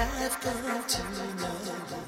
I've come to know you.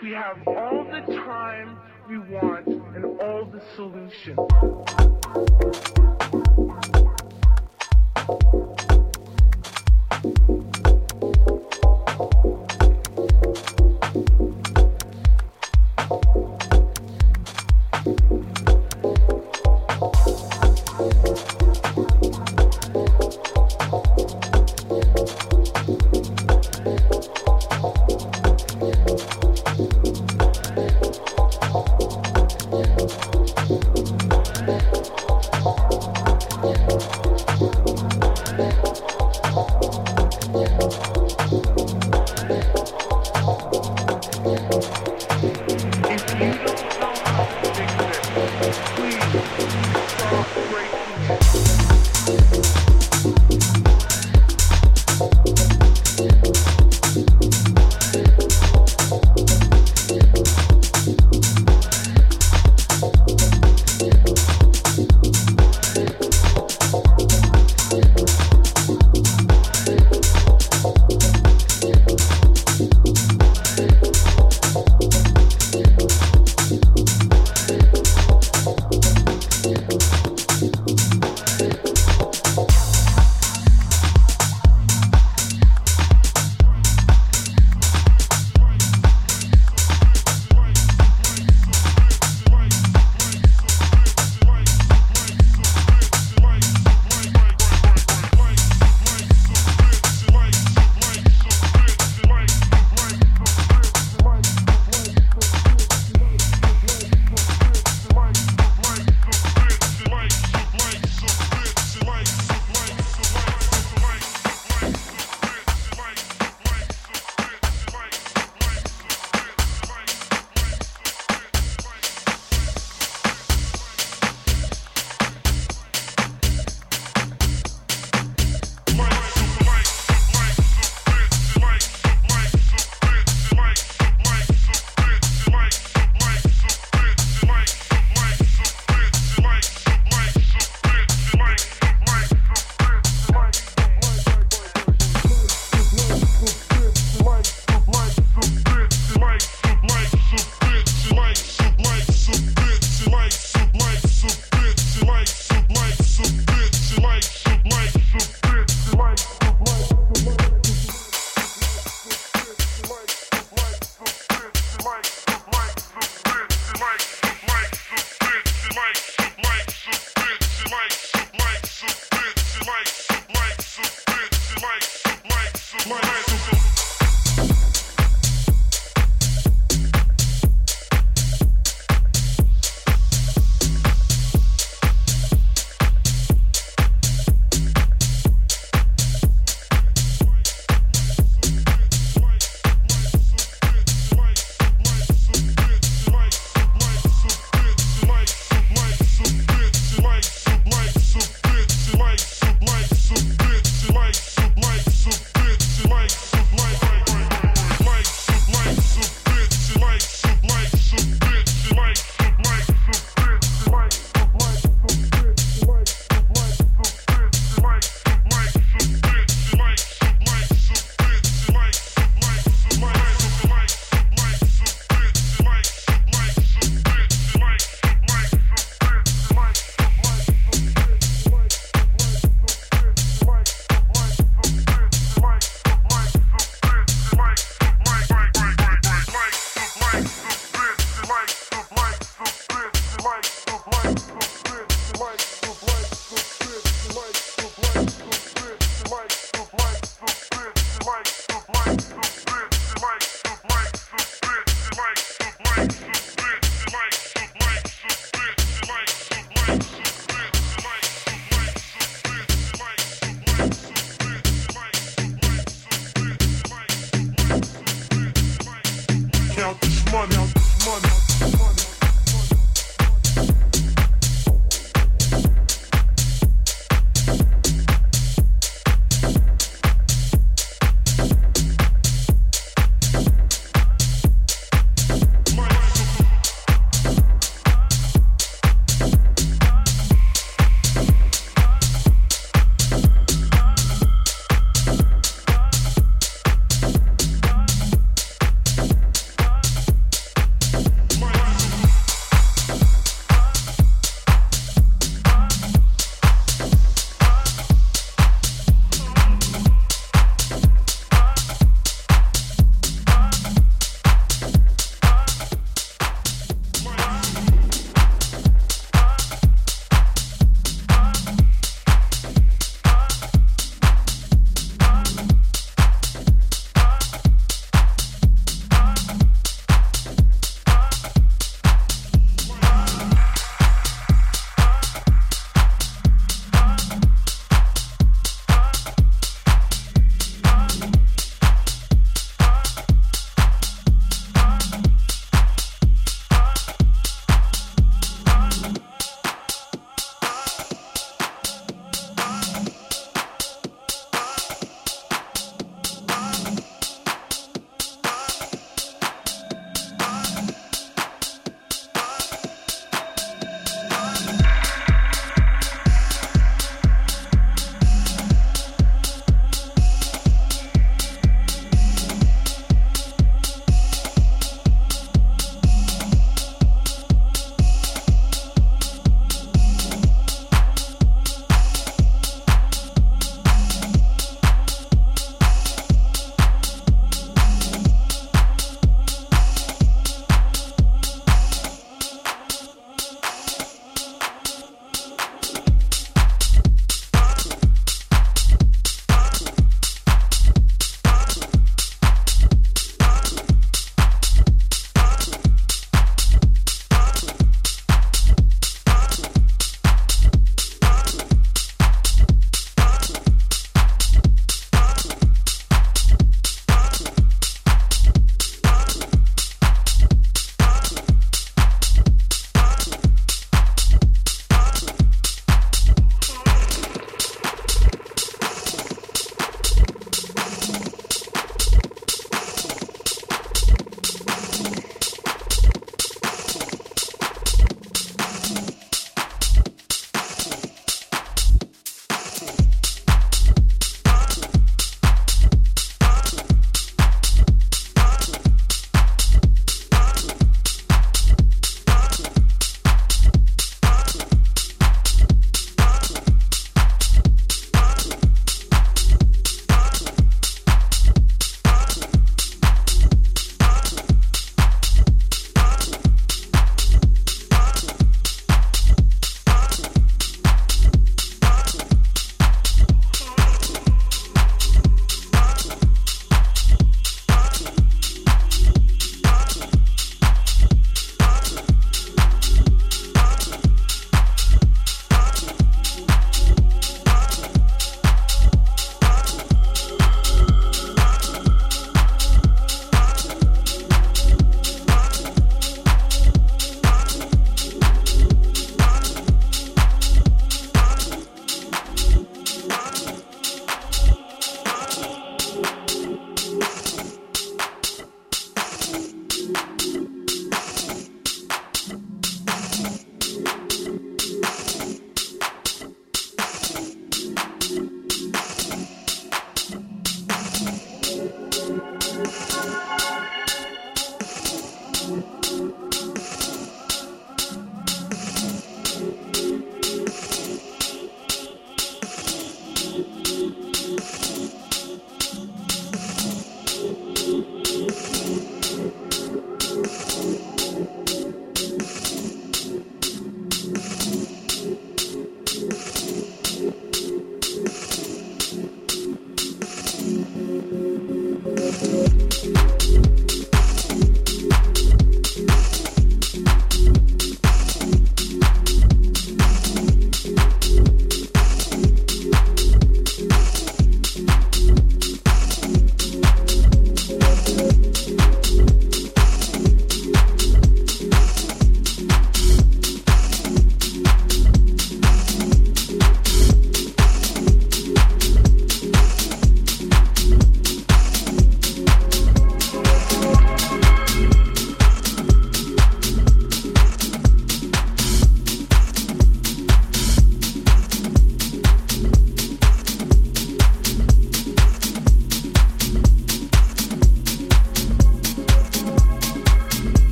We have all the time we want and all the solutions.